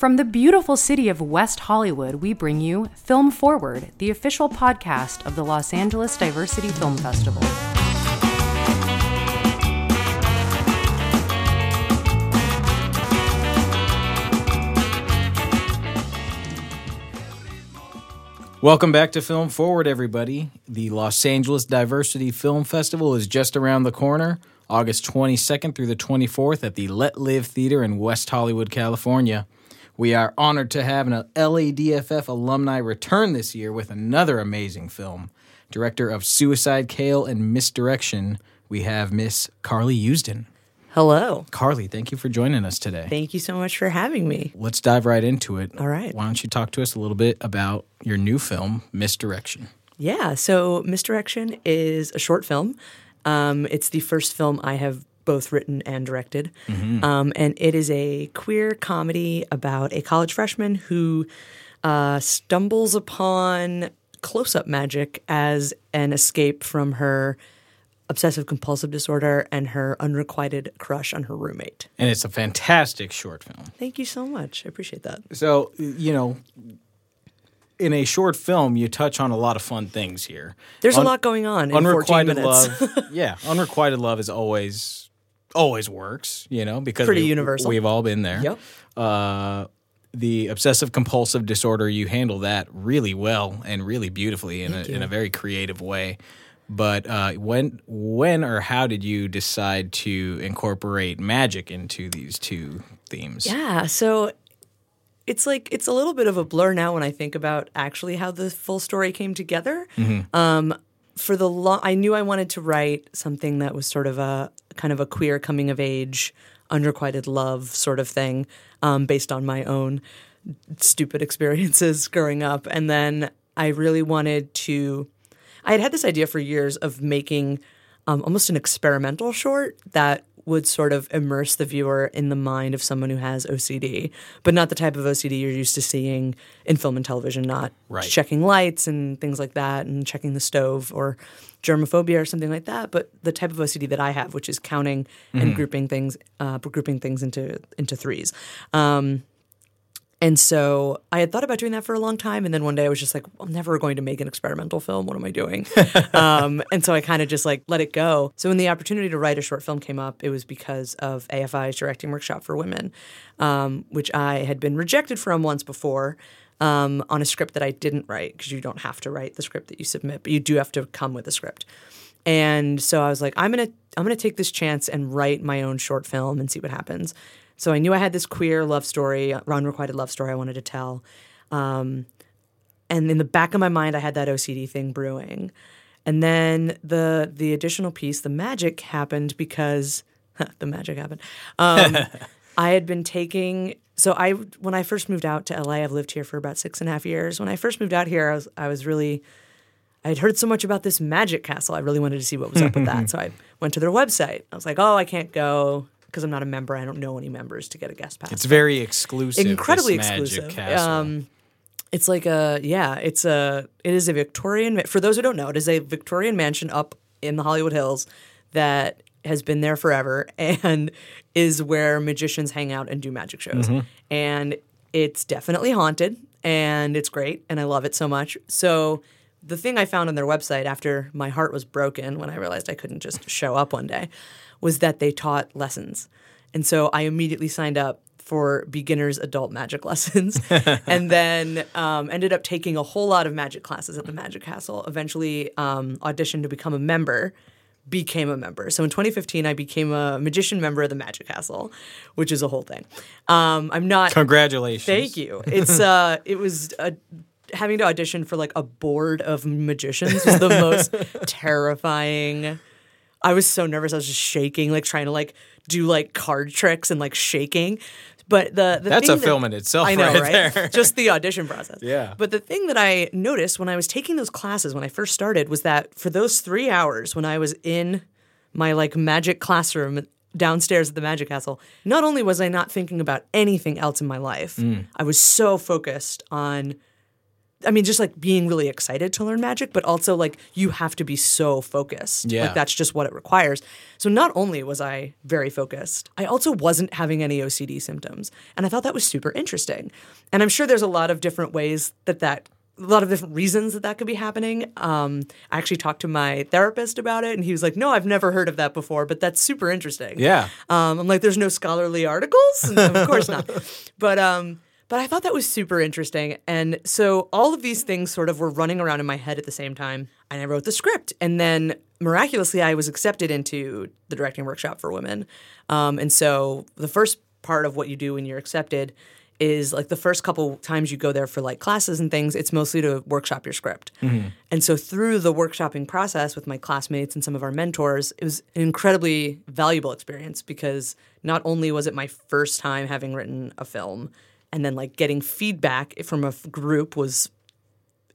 From the beautiful city of West Hollywood, we bring you Film Forward, the official podcast of the Los Angeles Diversity Film Festival. Welcome back to Film Forward, everybody. The Los Angeles Diversity Film Festival is just around the corner, August 22nd through the 24th at the Let Live Theater in West Hollywood, California. We are honored to have an LADFF alumni return this year with another amazing film. Director of Suicide Kale and Misdirection, we have Miss Carly Usdin. Hello. Carly, thank you for joining us today. Thank you so much for having me. Let's dive right into it. All right. Why don't you talk to us a little bit about your new film, Misdirection? Yeah, so Misdirection is a short film. Um, it's the first film I have both written and directed. Um, and it is a queer comedy about a college freshman who uh, stumbles upon close up magic as an escape from her obsessive compulsive disorder and her unrequited crush on her roommate. And it's a fantastic short film. Thank you so much. I appreciate that. So, you know, in a short film, you touch on a lot of fun things here. There's Un- a lot going on in 14 Unrequited minutes. love, yeah, unrequited love is always always works, you know, because Pretty we- universal. We've all been there. Yep. Uh, the obsessive compulsive disorder, you handle that really well and really beautifully in a, in a very creative way. But uh, when when or how did you decide to incorporate magic into these two themes? Yeah, so it's like it's a little bit of a blur now when I think about actually how the full story came together. Um, for the long, I knew I wanted to write something that was sort of a kind of a queer coming of age, unrequited love sort of thing, um, based on my own stupid experiences growing up, and then I really wanted to. I had had this idea for years of making um, almost an experimental short that would sort of immerse the viewer in the mind of someone who has OCD, but not the type of OCD you're used to seeing in film and television, not Right. checking lights and things like that and checking the stove or germophobia or something like that, but the type of OCD that I have, which is counting and grouping things, uh, grouping things into into threes. Um, and so I had thought about doing that for a long time. And then one day I was just like, I'm never going to make an experimental film. What am I doing? um, and so I kind of just like let it go. So when the opportunity to write a short film came up, it was because of AFI's directing workshop for women, um, which I had been rejected from once before. Um, on a script that I didn't write because you don't have to write the script that you submit, but you do have to come with a script. And so I was like, I'm gonna I'm gonna take this chance and write my own short film and see what happens. So I knew I had this queer love story, unrequited love story I wanted to tell. Um, and in the back of my mind, I had that OCD thing brewing. And then the the additional piece, the magic happened because the magic happened. Um, I had been taking so I when I first moved out to LA, I've lived here for about six and a half years. When I first moved out here, I was I was really I had heard so much about this magic castle. I really wanted to see what was up with that. So I went to their website. I was like, oh, I can't go because I'm not a member. I don't know any members to get a guest pass. It's very exclusive. incredibly exclusive. Um, it's like a yeah. It's a it is a Victorian. For those who don't know, it is a Victorian mansion up in the Hollywood Hills that has been there forever and is where magicians hang out and do magic shows. And it's definitely haunted and it's great and I love it so much. So the thing I found on their website after my heart was broken when I realized I couldn't just show up one day was that they taught lessons. And so I immediately signed up for beginners adult magic lessons and then um, ended up taking a whole lot of magic classes at the Magic Castle. Eventually um, auditioned to become a member, became a member. So in 2015, I became a magician member of the Magic Castle, which is a whole thing. Um, I'm not. Congratulations. Thank you. It's uh, it was uh having to audition for like a board of magicians was the most terrifying. I was so nervous. I was just shaking, like trying to like do like card tricks and like shaking. But the, the That's thing a that- film in itself I know, right right? Just the audition process. Yeah. But the thing that I noticed when I was taking those classes when I first started was that for those three hours when I was in my like magic classroom downstairs at the Magic Castle, not only was I not thinking about anything else in my life, Mm. I was so focused on I mean, just like being really excited to learn magic, but also like you have to be so focused. Yeah. Like that's just what it requires. So not only was I very focused, I also wasn't having any OCD symptoms. And I thought that was super interesting. And I'm sure there's a lot of different ways that that a lot of different reasons that that could be happening. Um, I actually talked to my therapist about it, and he was like, "No, I've never heard of that before, but that's super interesting." Yeah. Um, I'm like, "There's no scholarly articles, And of course not." But um, but I thought that was super interesting, and so all of these things sort of were running around in my head at the same time. And I wrote the script, and then miraculously, I was accepted into the directing workshop for women. Um, and so the first part of what you do when you're accepted is like the first couple times you go there for like classes and things, it's mostly to workshop your script. And so through the workshopping process with my classmates and some of our mentors, it was an incredibly valuable experience because not only was it my first time having written a film, and then like getting feedback from a group was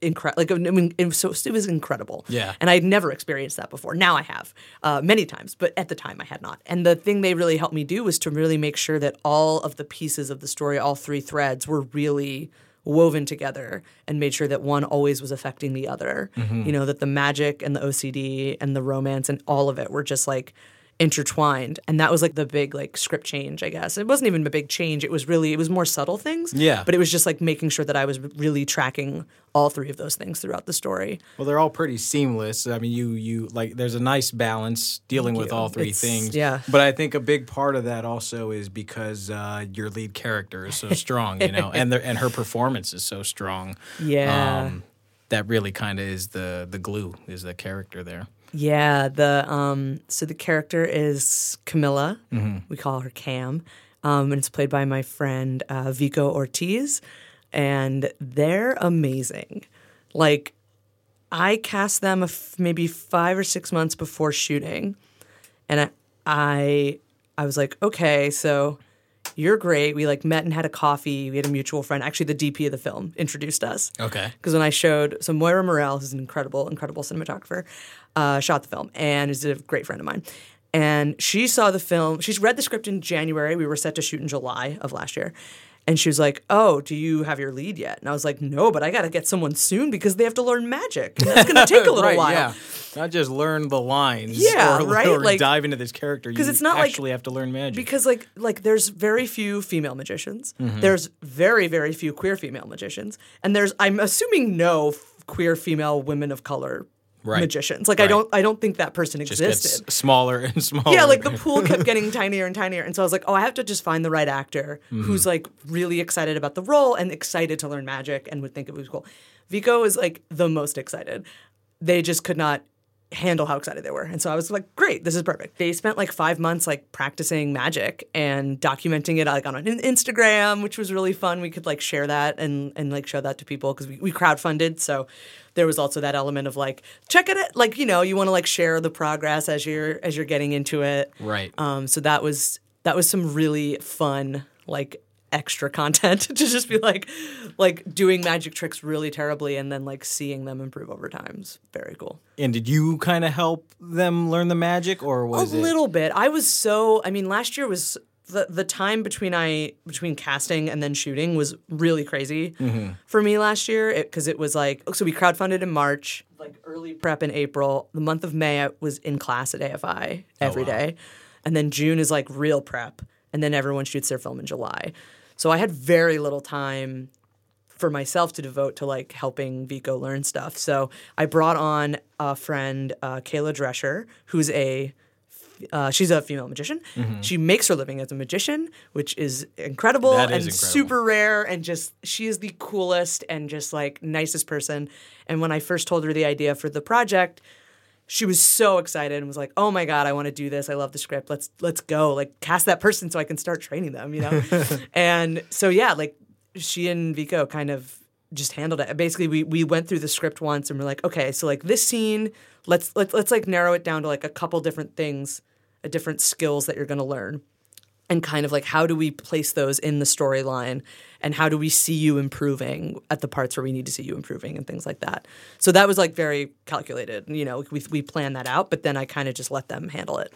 incredible. Like I mean, it was, so, it was incredible. Yeah. And I'd never experienced that before. Now I have uh, many times, but at the time I had not. And the thing they really helped me do was to really make sure that all of the pieces of the story, all three threads, were really woven together and made sure that one always was affecting the other. You know, that the magic and the OCD and the romance and all of it were just like intertwined and that was like the big like script change i guess it wasn't even a big change it was really it was more subtle things Yeah. but it was just like making sure that i was really tracking all three of those things throughout the story Well, they're all pretty seamless. I mean, you you like there's a nice balance dealing Thank with you. all three It's- things. yeah. But I think a big part of that also is because uh, your lead character is so strong, you know, and the, and her performance is so strong. Yeah. Um, that really kind of is the the glue is the character there. Yeah, the um so the character is Camilla. We call her Cam. Um, and it's played by my friend uh, Vico Ortiz, and they're amazing. Like, I cast them a f- maybe five or six months before shooting, and I, I I was like, okay, so you're great. We like met and had a coffee. We had a mutual friend. Actually, the DP of the film introduced us. Okay. Because when I showed, so Moira Morel, who's an incredible, incredible cinematographer, uh, shot the film and is a great friend of mine. And she saw the film. She's read the script in January. We were set to shoot in July of last year. And she was like, "Oh, do you have your lead yet?" And I was like, "No, but I got to get someone soon because they have to learn magic. And that's going to take a little right, while." yeah. Not just learn the lines. Yeah, or, right? Or Like- dive into this character. Because it's not like- actually have to learn magic. because like like there's very few female magicians. Mm-hmm. There's very very few queer female magicians, and there's I'm assuming no queer female women of color Right. magicians. Like I don't I don't think that person just existed. gets smaller and smaller. yeah, like the pool kept getting tinier and tinier, and so I was like, oh, I have to just find the right actor Mm-hmm. who's like really excited about the role and excited to learn magic and would think it was cool. Vico is like the most excited. They just could not handle how excited they were. And so I was like, great, this is perfect. They spent like five months like practicing magic and documenting it like on an Instagram, which was really fun. We could like share that and and like show that to people because we, we crowdfunded. So there was also that element of like, check it out. Like, you know, you want to like share the progress as you're as you're getting into it. Right. Um, so that was that was some really fun like extra content to just be like like doing magic tricks really terribly and then like seeing them improve over time is very cool. and did you kind of help them learn the magic, or was a it? little bit. I was so I mean last year was the the time between I between casting and then shooting was really crazy Mm-hmm. for me last year because it, was like so we crowdfunded in March, like early prep in April. The month of May I was in class at AFI every Oh, wow. day, and then June is like real prep, and then everyone shoots their film in July. So I had very little time for myself to devote to like helping Vico learn stuff. So I brought on a friend, uh, Kayla Drescher, who's a uh, she's a female magician. She makes her living as a magician, which is incredible Mm-hmm. And incredible. super rare. And just she is the coolest and just like nicest person. And when I first told her the idea for the project, she was so excited and was like, "Oh my god, I want to do this. I love the script. Let's let's go. Like cast that person so I can start training them." You know. and so yeah, like she and Vico kind of just handled it. Basically, we we went through the script once and we're like, okay, so like this scene, let's let's let's like narrow it down to like a couple different things, a different skills that you're going to learn and kind of like how do we place those in the storyline and how do we see you improving at the parts where we need to see you improving and things like that. So that was like very calculated you know we, we planned that out but then i kind of just let them handle it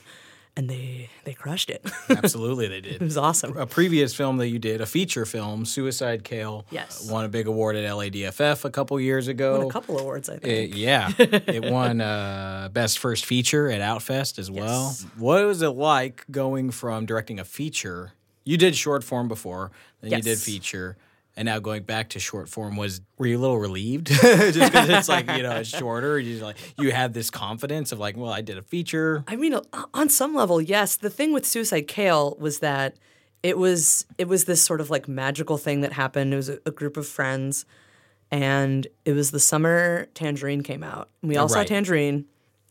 and they they crushed it. Absolutely, they did. it was awesome. A previous film that you did, a feature film, Suicide Kale, Yes. won a big award at LADFF a couple years ago. Won a couple awards, I think. It- yeah, it won uh, best first feature at Outfest as well. Yes. What was it like going from directing a feature? You did short form before, then you did feature, and now going back to short form. Was were you a little relieved just because it's like you know it's shorter? You like you had this confidence of like, well, I did a feature. I mean, on some level, yes. The thing with Suicide Kale was that it was it was this sort of like magical thing that happened. It was a, a group of friends, and it was the summer Tangerine came out. And we all saw Tangerine,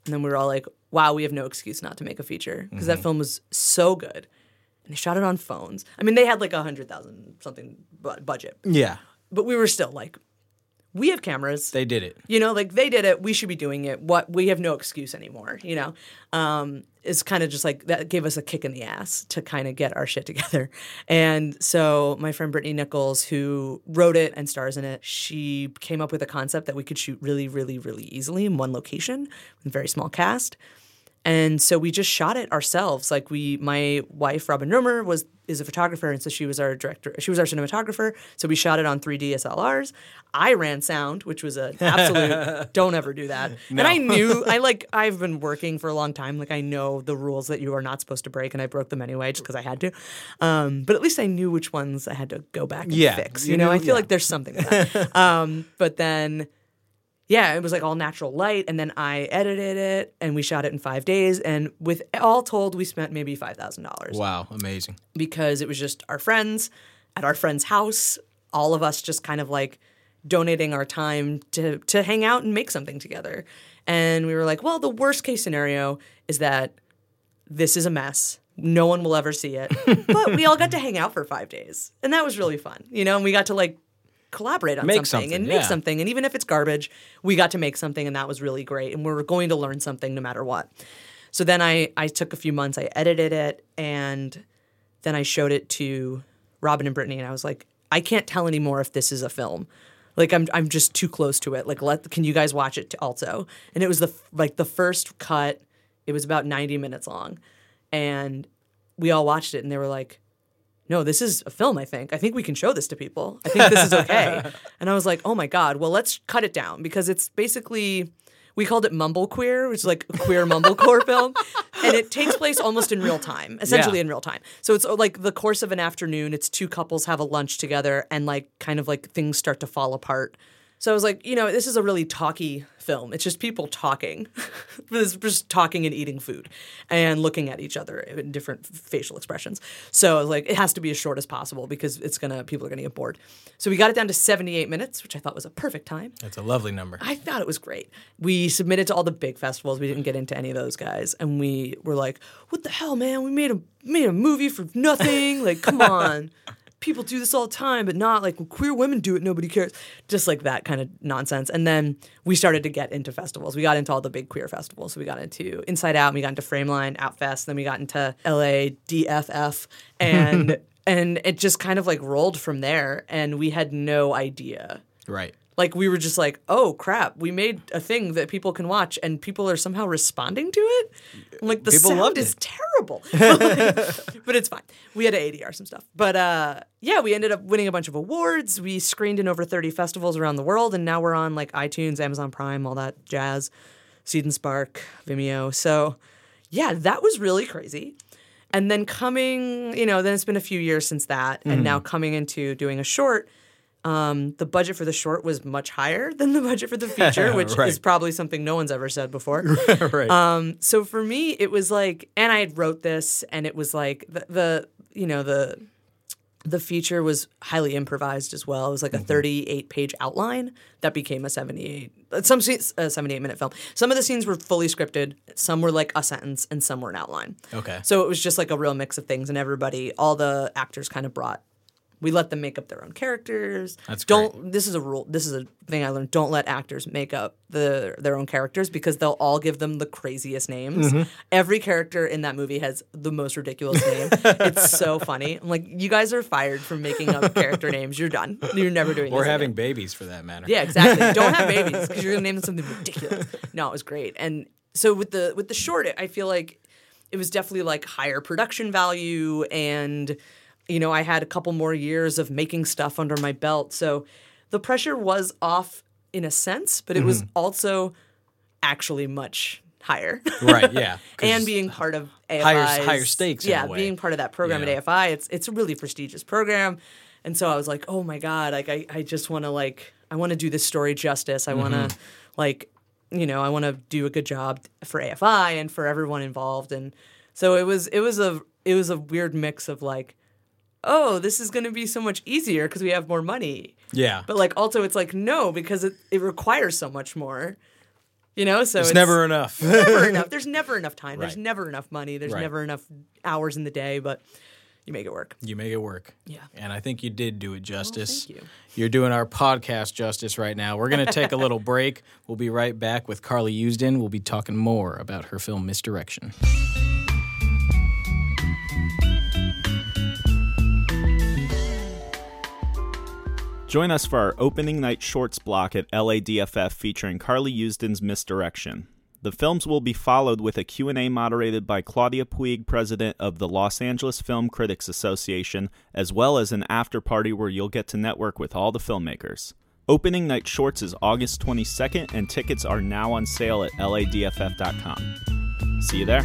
and then we were all like, "Wow, we have no excuse not to make a feature because that mm-hmm. film was so good." And they shot it on phones. I mean, they had like a hundred thousand something bu- budget, Yeah, but we were still like, "We have cameras." they did it. you know like they did it. We should be doing it. What we have no excuse anymore you know? Um it's kind of just like that gave us a kick in the ass to kind of get our shit together. And so my friend Brittani Nichols who wrote it and stars in it she came up with a concept that we could shoot really really really easily in one location with a very small cast and so we just shot it ourselves. Like we, my wife Robin Roemer was is a photographer, and so she was our director. She was our cinematographer. So we shot it on three DSLRs. I ran sound, which was an absolute don't ever do that. And I knew I like I've been working for a long time. Like I know the rules that you are not supposed to break, and I broke them anyway just because I had to. Um, but at least I knew which ones I had to go back and Yeah, fix. you You know, knew- I feel yeah. like there's something that. um, but then yeah, it was like all natural light, and then I edited it, and we shot it in five days. And with all told, we spent maybe five thousand dollars Wow, amazing. because it was just our friends at our friend's house, all of us just kind of like donating our time to to hang out and make something together. And we were like, well, the worst case scenario is that this is a mess. No one will ever see it. but we all got to hang out for five days. And that was really fun. You know, and we got to like collaborate on Make something, and something, make something. And even if it's garbage, we got to make something and that was really great. And we're going to learn something no matter what. So then I, I took a few months, I edited it, and then I showed it to Robin and Brittani, and I was like, I can't tell anymore if this is a film. Like I'm, I'm just too close to it. Like, let can you guys watch it also? And it was the like the first cut. It was about 90 minutes long, and we all watched it, and they were like, no, this is a film, I think. I think we can show this to people. I think this is okay. and I was like, oh my God, well, let's cut it down because it's basically, we called it Mumble Queer, which is like a queer mumblecore film. And it takes place almost in real time, essentially Yeah. in real time. So it's uh, like the course of an afternoon, it's two couples have a lunch together and like kind of like things start to fall apart. So I was like, you know, this is a really talky film. It's just people talking, it's just talking and eating food and looking at each other in different facial expressions. So I was like, it has to be as short as possible because it's gonna people are gonna get bored. So we got it down to 78 minutes, which I thought was a perfect time. That's a lovely number. I thought it was great. We submitted to all the big festivals. We didn't get into any of those guys, and we were like, "What the hell, man? We made a made a movie for nothing. Like, come on." People do this all the time, but not like when queer women do it, nobody cares. Just like that kind of nonsense. And then we started to get into festivals. We got into all the big queer festivals. We got into Inside Out, and we got into Frameline, Outfest, then we got into LA DFF, and and it just kind of like rolled from there. And we had no idea right. Like we were just like, oh crap, we made a thing that people can watch, and people are somehow responding to it. Like the People sound is terrible, but it's fine. We had to ADR some stuff, but uh, yeah, we ended up winning a bunch of awards. We screened in over 30 festivals around the world, and now we're on like iTunes, Amazon Prime, all that jazz, Seed and Spark, Vimeo. So yeah, that was really crazy. And then coming, you know, then it's been a few years since that, and now coming into doing a short um, the budget for the short was much higher than the budget for the feature, which Right. is probably something no one's ever said before. right. Um, so for me, it was like, and I had wrote this, and it was like the, the you know the the feature was highly improvised as well. It was like Mm-hmm. a 38 page outline that became a 78 uh, some scenes a 78 minute film. Some of the scenes were fully scripted, some were like a sentence, and some were an outline. Okay. So it was just like a real mix of things, and everybody, all the actors, kind of brought. We let them make up their own characters. That's don't. This is a rule. This is a thing I learned. Don't let actors make up the their own characters because they'll all give them the craziest names. Mm-hmm. Every character in that movie has the most ridiculous name. it's so funny. I'm like, you guys are fired from making up character names. You're done. You're never doing. or having again. babies for that matter. Yeah, exactly. Don't have babies because you're gonna name them something ridiculous. No, it was great. And so with the with the short, I feel like it was definitely like higher production value and you know, I had a couple more years of making stuff under my belt. So the pressure was off in a sense, but it was Mm-hmm. also actually much higher. Right, yeah. and being part of AFI. higher- higher stakes Yeah, being part of that program Yeah. at AFI, it's it's a really prestigious program. And so I was like, oh my God, like I, I just wanna like I wanna do this story justice. I wanna Mm-hmm. like you know, I wanna do a good job for AFI and for everyone involved. And so it was it was a it was a weird mix of like, oh, this is gonna be so much easier because we have more money. yeah. But like also it's like no, because it, it requires so much more. You know, so it's, never enough. never enough. There's never enough time. There's never enough money. There's Right. never enough hours in the day, but you make it work. you make it work. Yeah. And I think you did do it justice. thank you. You're doing our podcast justice right now. We're going to take a little break. We'll be right back with Carly Usdin. We'll be talking more about her film Misdirection. Join us for our opening night shorts block at LADFF featuring Carly Usdin's Misdirection. The films will be followed with a Q&A moderated by Claudia Puig, president of the Los Angeles Film Critics Association, as well as an after party where you'll get to network with all the filmmakers. Opening night shorts is August 22nd and tickets are now on sale at ladff.com. See you there.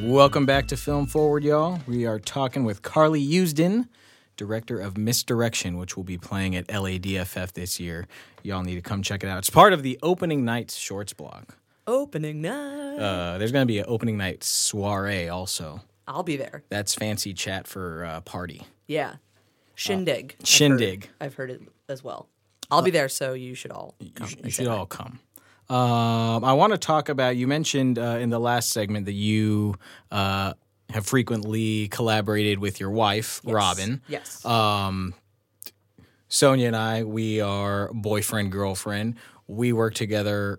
Welcome back to Film Forward, y'all. We are talking with Carly Usdin, director of Misdirection, which will be playing at LADFF this year. Y'all need to come check it out. It's part of the opening night shorts block. Opening night. Uh, there's going to be an opening night soiree also. I'll be there. That's fancy chat for uh, party. Yeah. Shindig. I've heard- Shindig. I've heard, it as well. I'll be there, so you should all come. You say should all come. Um, I want to talk about. You mentioned uh, in the last segment that you uh, have frequently collaborated with your wife, Robin. Yes. Sonia and I, we are boyfriend girlfriend. We work together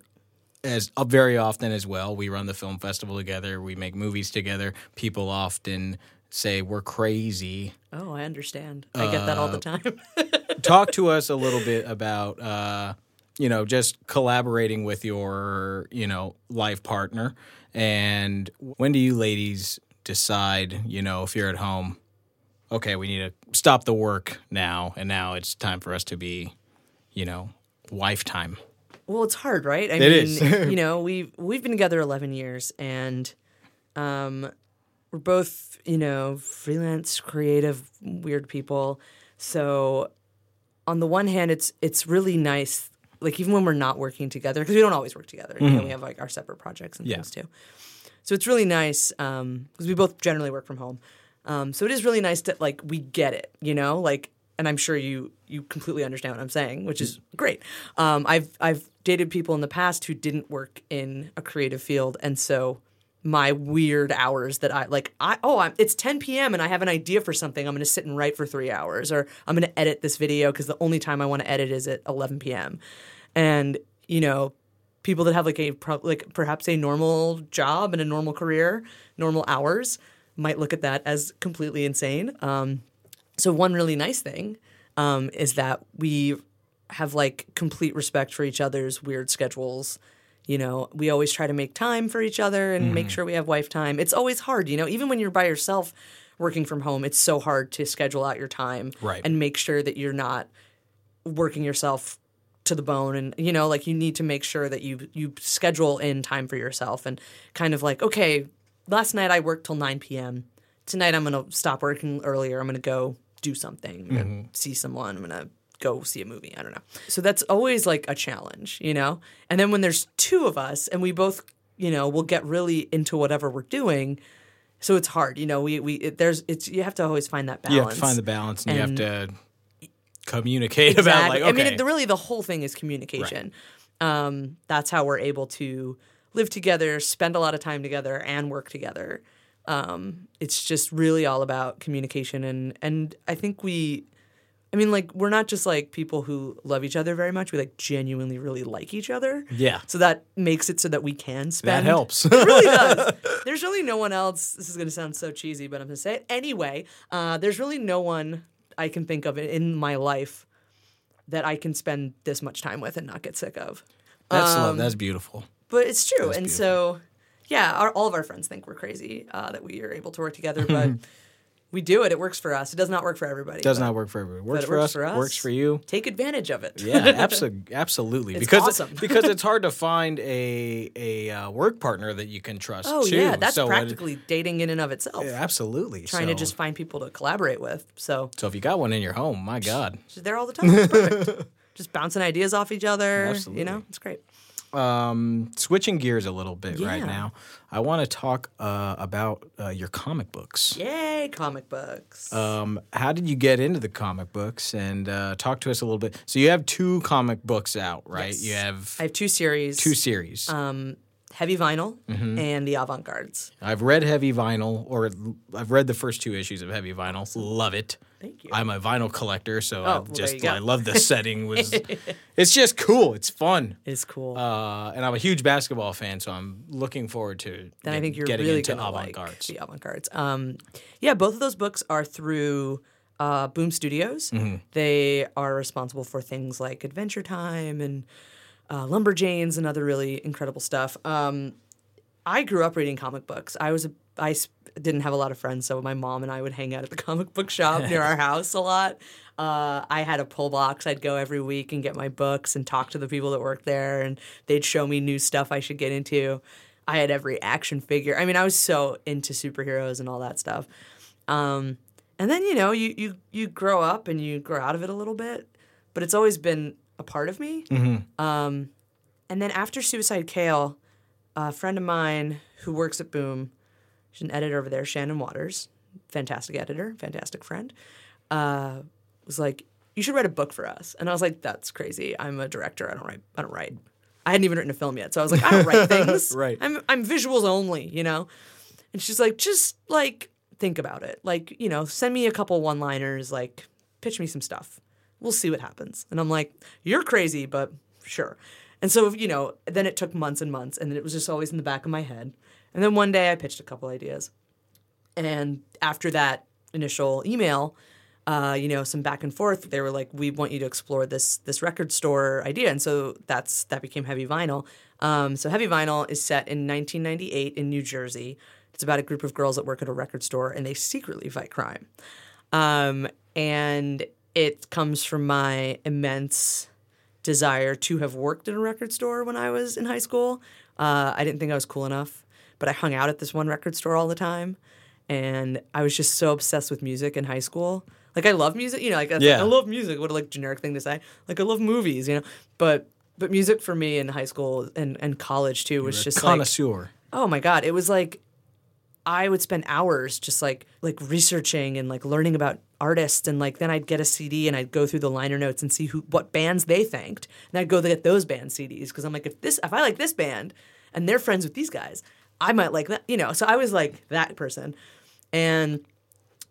as uh, very often as well. We run the film festival together. We make movies together. People often say we're crazy. oh, I understand. I get that all Uh, the time. Talk to us a little bit about uh, you know just collaborating with your you know life partner. And when do you ladies decide? You know, if you're at home, okay, we need to stop the work now, and now it's time for us to be, you know, wife time. Well, it's hard, right? I It mean, is. you know, we've we've been together eleven years, and um, we're both, you know, freelance, creative, weird people. So, on the one hand, it's it's really nice. Like even when we're not working together, because we don't always work together. You know, we have like our separate projects and Yeah. things too. So it's really nice because we both generally work from home. Um, so it is really nice that like we get it, you know, like, and I'm sure you you completely understand what I'm saying, which is great. Um, I've I've dated people in the past who didn't work in a creative field, and so my weird hours that I like, I oh, I'm, it's 10 p.m. and I have an idea for something. I'm going to sit and write for three hours, or I'm going to edit this video because the only time I want to edit is at 11 p.m. And you know, people that have like a like perhaps a normal job and a normal career, normal hours, might look at that as completely insane. Um, so one really nice thing um, is that we have like complete respect for each other's weird schedules. You know, we always try to make time for each other and make mm-hmm. sure we have wife time. It's always hard, you know, even when you're by yourself working from home, it's so hard to schedule out your time Right. and make sure that you're not working yourself to the bone and you know like you need to make sure that you you schedule in time for yourself and kind of like okay last night i worked till 9 p.m tonight i'm gonna stop working earlier. I'm gonna go do something. Gonna mm-hmm. see someone. I'm gonna go see a movie i don't know. So that's always like a challenge you know? And then when there's two of us and we both you know we'll get really into whatever we're doing so it's hard you know? We we it, there's it's you have to always find that balance You have to find the balance, and, And- you have to communicate about like okay, I mean, it, really, the whole thing is communication. Um, that's how we're able to live together, spend a lot of time together, and work together. Um, it's just really all about communication, and and I think we, I mean, like we're not just like people who love each other very much. We like genuinely really like each other. Yeah. So that makes it so that we can spend. that helps. It really does. There's really no one else. This is going to sound so cheesy, but I'm going to say it anyway. Uh, there's really no one I can think of in my life that I can spend this much time with and not get sick of. That's love. Um, That's beautiful. But it's true. That's and so, yeah, our, all of our friends think we're crazy uh, that we are able to work together, but we do it. It works for us. It does not work for everybody. Does but not work for everybody. Works, it for, works us, for us. Works for you. Take advantage of it. Yeah, absolutely, absolutely. It's because awesome. because it's hard to find a a uh, work partner that you can trust. oh, too. yeah. That's So it- practically dating in and of itself. yeah, absolutely. Trying to just find people to collaborate with. So So if you got one in your home, my God. she's there all the time. Perfect. just bouncing ideas off each other. Absolutely. You know, it's great. Um, switching gears a little bit right now, I want to talk uh, about uh, your comic books. Yay, comic books. Um, how did you get into the comic books? And uh, talk to us a little bit. So you have two comic books out, right? Yes. You have I have two series. two series. um, Heavy Vinyl Mm-hmm. and The Avant Gardes. I've read Heavy Vinyl, or I've read the first two issues of Heavy Vinyl. Love it. Thank you. I'm a vinyl collector, so Oh, I just. I love the setting. Was it's just cool. It's fun. It's cool. Uh, and I'm a huge basketball fan, so I'm looking forward to then I think you're getting really into avant like the avant-gardes. Um, yeah, both of those books are through uh, Boom Studios. Mm-hmm. They are responsible for things like Adventure Time and uh, Lumberjanes and other really incredible stuff. Um, I grew up reading comic books. I was a, I didn't have a lot of friends, so my mom and I would hang out at the comic book shop near our house a lot. Uh, I had a pull box. I'd go every week and get my books and talk to the people that worked there, and they'd show me new stuff I should get into. I had every action figure. I mean, I was so into superheroes and all that stuff. Um, and then you know, you you you grow up and you grow out of it a little bit, but it's always been a part of me. Um, and then after Suicide Kale, a friend of mine who works at Boom, she's an editor over there, Shannon Watters, fantastic editor, fantastic friend, uh, was like, "You should write a book for us." And I was like, "That's crazy. I'm a director. I don't write. I don't write. I hadn't even written a film yet, so I was like, I don't write things. Right. I'm I'm visuals only, you know." And she's like, "Just like think about it. Like, you know, send me a couple one-liners. Like, pitch me some stuff. We'll see what happens." And I'm like, "You're crazy, but sure." And so, you know, then it took months and months, and it was just always in the back of my head. And then one day I pitched a couple ideas. And after that initial email, uh, you know, some back and forth, they were like, "We want you to explore this this record store idea," and so that's that became Heavy Vinyl. Um, so Heavy Vinyl is set in 1998 in New Jersey. It's about a group of girls that work at a record store and they secretly fight crime. Um, and it comes from my immense desire to have worked in a record store when I was in high school. Uh, I didn't think I was cool enough, but I hung out at this one record store all the time, and I was just so obsessed with music in high school. Like I love music, you know, like Yeah. I love music. What a like generic thing to say. Like I love movies, you know, but but music for me in high school and and college too was You're a just like connoisseur. oh my god, it was like I would spend hours just like like researching and like learning about artists and like then I'd get a CD and I'd go through the liner notes and see who what bands they thanked and I'd go get those band CDs because I'm like if this if I like this band and they're friends with these guys I might like that you know so I was like that person and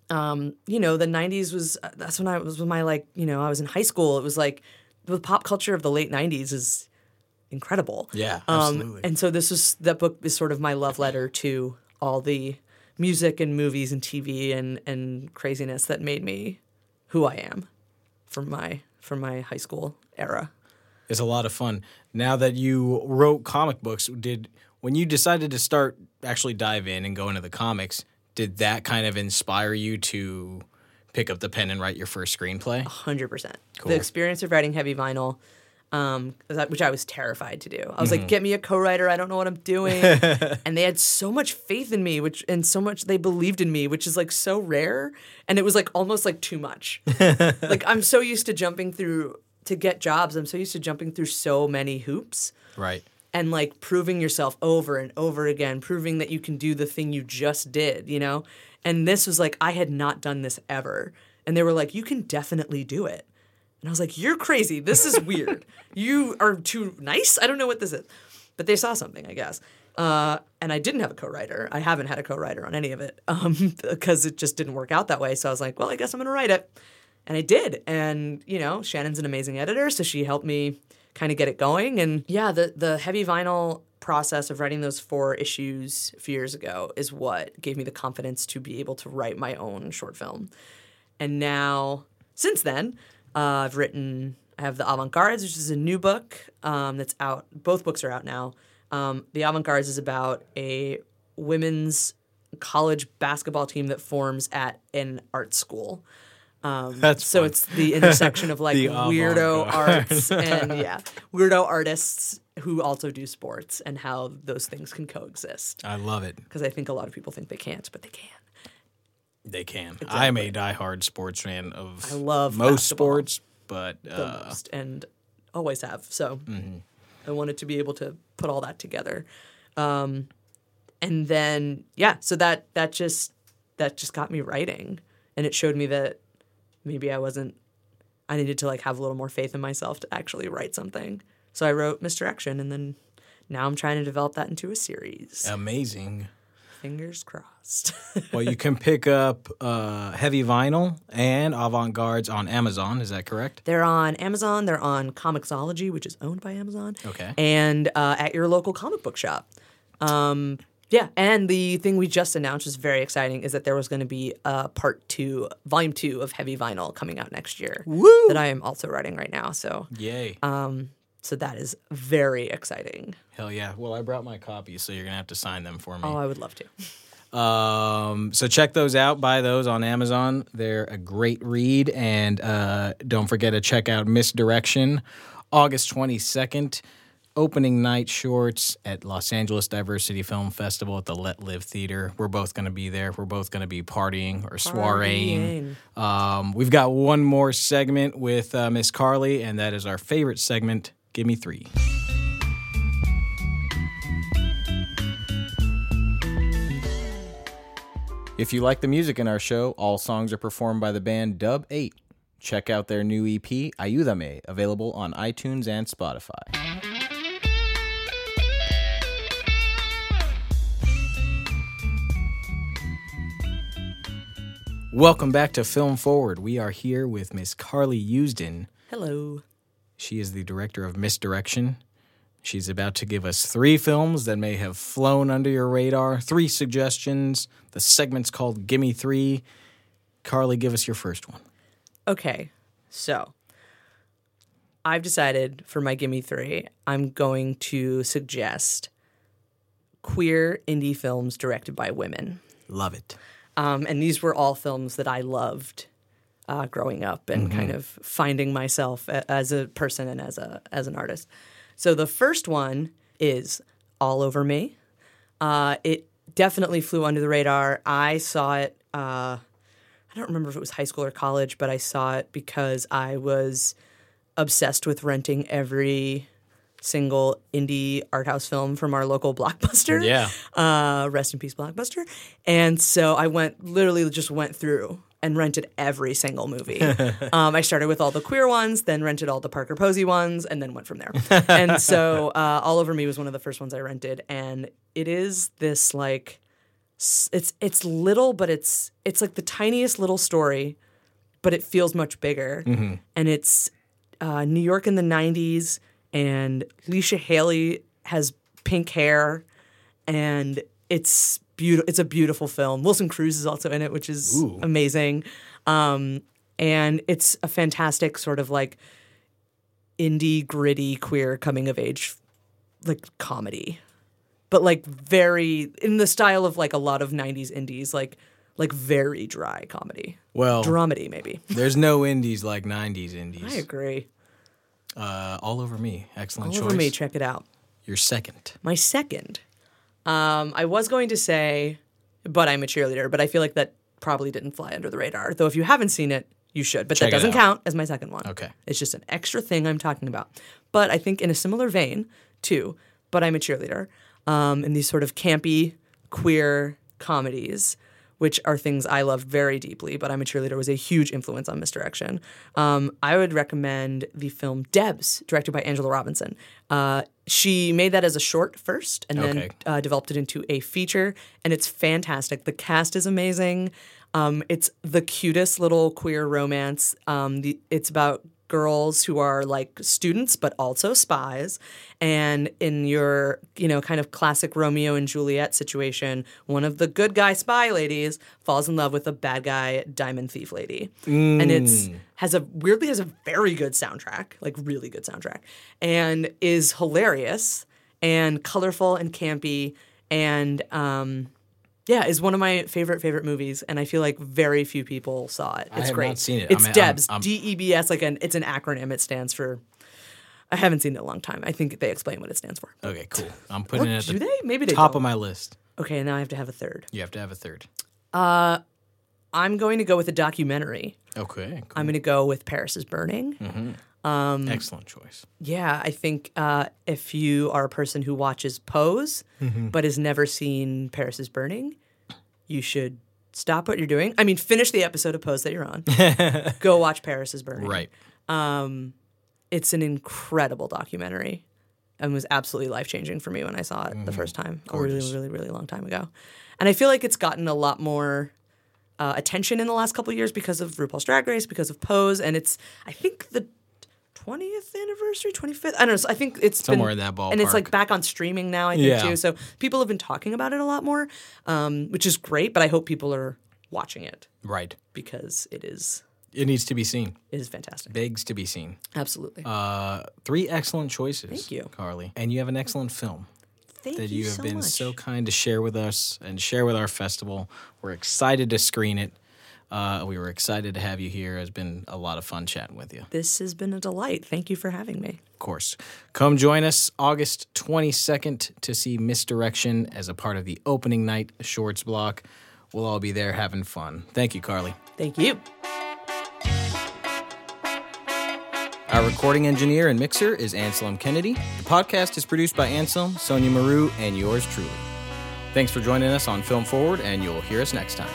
um, you know, the '90s was that's when I was when my like you know I was in high school. It was like the pop culture of the late '90s is incredible. Yeah, Um, absolutely. and so this was that book is sort of my love letter to all the music and movies and TV and and craziness that made me who I am from my from my high school era. It's a lot of fun. Now that you wrote comic books, did when you decided to start actually dive in and go into the comics, did that kind of inspire you to pick up the pen and write your first screenplay? hundred percent. Cool. The experience of writing heavy vinyl, um, which I was terrified to do. I was Mm-hmm. like, "Get me a co-writer. I don't know what I'm doing." and they had so much faith in me, which and so much they believed in me, which is like so rare. And it was like almost like too much. like I'm so used to jumping through to get jobs. I'm so used to jumping through so many hoops Right. and like proving yourself over and over again, proving that you can do the thing you just did, you know? And this was like, I had not done this ever. And they were like, you can definitely do it. And I was like, you're crazy. This is weird. you are too nice. I don't know what this is. But they saw something, I guess. Uh, and I didn't have a co-writer. I haven't had a co-writer on any of it um, because it just didn't work out that way. So I was like, well, I guess I'm going to write it. And I did. And, you know, Shannon's an amazing editor, so she helped me kind of get it going. And yeah, the the heavy vinyl process of writing those four issues a few years ago is what gave me the confidence to be able to write my own short film. And now, since then, uh, I've written I have the Avant Gardes, which is a new book um, that's out. Both books are out now. Um, the Avant Gardes is about a women's college basketball team that forms at an art school. Um, That's so fun. it's the intersection of like weirdo arts and yeah, weirdo artists who also do sports and how those things can coexist. I love it. Because I think a lot of people think they can't, but they can. They can. I'm a diehard sports fan of I love most sports, but the uh, most and always have. So Mm-hmm. I wanted to be able to put all that together. Um, and then yeah, so that that just that just got me writing, and it showed me that maybe I wasn't. I needed to like have a little more faith in myself to actually write something. So I wrote Misdirection, and then now I'm trying to develop that into a series. amazing. Fingers crossed. Well, you can pick up uh, Heavy Vinyl and Avant Gardes on Amazon. Is that correct? They're on Amazon. They're on Comixology, which is owned by Amazon. Okay. And uh, at your local comic book shop. Um, yeah, and the thing we just announced is very exciting is that there was going to be a part two, volume two of Heavy Vinyl coming out next year. Woo! That I am also writing right now. So, Yay. So that is very exciting. Hell yeah. Well, I brought my copies, so you're going to have to sign them for me. Oh, I would love to. Um, so check those out. Buy those on Amazon. They're a great read. And uh, don't forget to check out Misdirection, August 22nd. Opening night shorts at Los Angeles Diversity Film Festival at the Let Live Theater. We're both going to be there. We're both going to be partying or soireeing. Um, we've got one more segment with uh, Miss Carly, and that is our favorite segment. Give me three. If you like the music in our show, all songs are performed by the band Dub 8. Check out their new EP, Ayúdame, available on iTunes and Spotify. Welcome back to Film Forward. We are here with Miss Carly Usdin. Hello. She is the director of Misdirection. She's about to give us three films that may have flown under your radar, three suggestions. The segment's called Gimme Three. Carly, give us your first one. Okay, so I've decided for my gimme three, I'm going to suggest queer indie films directed by women. Love it. Um, and these were all films that I loved uh, growing up and kind of finding myself a- as a person and as a as an artist. So the first one is All Over Me. Uh, it definitely flew under the radar. I saw it. Uh, I don't remember if it was high school or college, but I saw it because I was obsessed with renting every single indie art house film from our local blockbuster Yeah. uh, rest in peace blockbuster and so i went literally just went through and rented every single movie. Um, i started with all the queer ones then rented all the parker posey ones and then went from there. And so uh, all over me was one of the first ones i rented and it is this like it's it's little but it's it's like the tiniest little story but it feels much bigger. And it's uh, new york in the 90s and Leisha Hailey has pink hair and it's beautiful. It's a beautiful film. Wilson Cruz is also in it, which is Ooh. amazing. Um, and it's a fantastic sort of like indie, gritty, queer coming of age, like comedy, but like very in the style of like a lot of '90s indies, like like very dry comedy, Well, dramedy maybe. there's no indies like 90s indies. I agree. Uh, all over me. Excellent All choice. over me, check it out. Your second. My second, um, I was going to say, but I'm a cheerleader, but I feel like that probably didn't fly under the radar. Though if you haven't seen it, you should. But Check that doesn't count as my second one. Okay. It's just an extra thing I'm talking about. But I think in a similar vein, too, but I'm a cheerleader, um, in these sort of campy, queer comedies, which are things I love very deeply, but I'm a cheerleader was a huge influence on Misdirection. Um, I would recommend the film Debs, directed by Angela Robinson. Uh, she made that as a short first and then uh, developed it into a feature, and it's fantastic. The cast is amazing. Um, it's the cutest little queer romance. Um, the, it's about girls who are like students but also spies. And in your you know kind of classic romeo and juliet situation one of the good guy spy ladies falls in love with a bad guy diamond thief lady. And it's has a weirdly has a very good soundtrack like really good soundtrack and is hilarious and colorful and campy and um yeah, is one of my favorite favorite movies, and I feel like very few people saw it. I It's have great. not seen it. It's I'm- Debs, I'm- I'm- D E B S. Like an, it's an acronym. It stands for. I haven't seen it in a long time. I think they explain what it stands for. Okay, cool. I'm putting it at do the they? Maybe they top don't. of my list. Okay, and now I have to have a third. You have to have a third. Uh, I'm going to go with a documentary. Okay, cool. I'm going to go with Paris is Burning. Mm-hmm. Um, Excellent choice. Yeah, I think uh, if you are a person who watches Pose Mm-hmm. but has never seen Paris is Burning, you should stop what you're doing. I mean, finish the episode of Pose that you're on. go watch Paris is Burning. Right. It's an incredible documentary and was absolutely life changing for me when I saw it the first time a really, really, really long time ago. And I feel like it's gotten a lot more uh, attention in the last couple of years because of RuPaul's Drag Race, because of Pose, and it's I think the 20th anniversary, 25th. I don't know. So I think it's Somewhere been- in that ballpark, and it's like back on streaming now. I think Yeah. too. So people have been talking about it a lot more, um, which is great. But I hope people are watching it Right. because it is It needs to be seen. it is fantastic. Begs to be seen. Absolutely. Uh, three excellent choices. Thank you. Carly. And you have an excellent film Thank that you, have so been much. so kind to share with us and share with our festival. We're excited to screen it. Uh, we were excited to have you here. It's been a lot of fun chatting with you. this has been a delight. Thank you for having me. Of course. Come join us August 22nd to see Misdirection as a part of the opening night shorts block. We'll all be there having fun. Thank you, Carly. Thank you. Our recording engineer and mixer is Anselm Kennedy. The podcast is produced by Anselm, Sonia Maru, and yours truly. Thanks for joining us on Film Forward, and you'll hear us next time.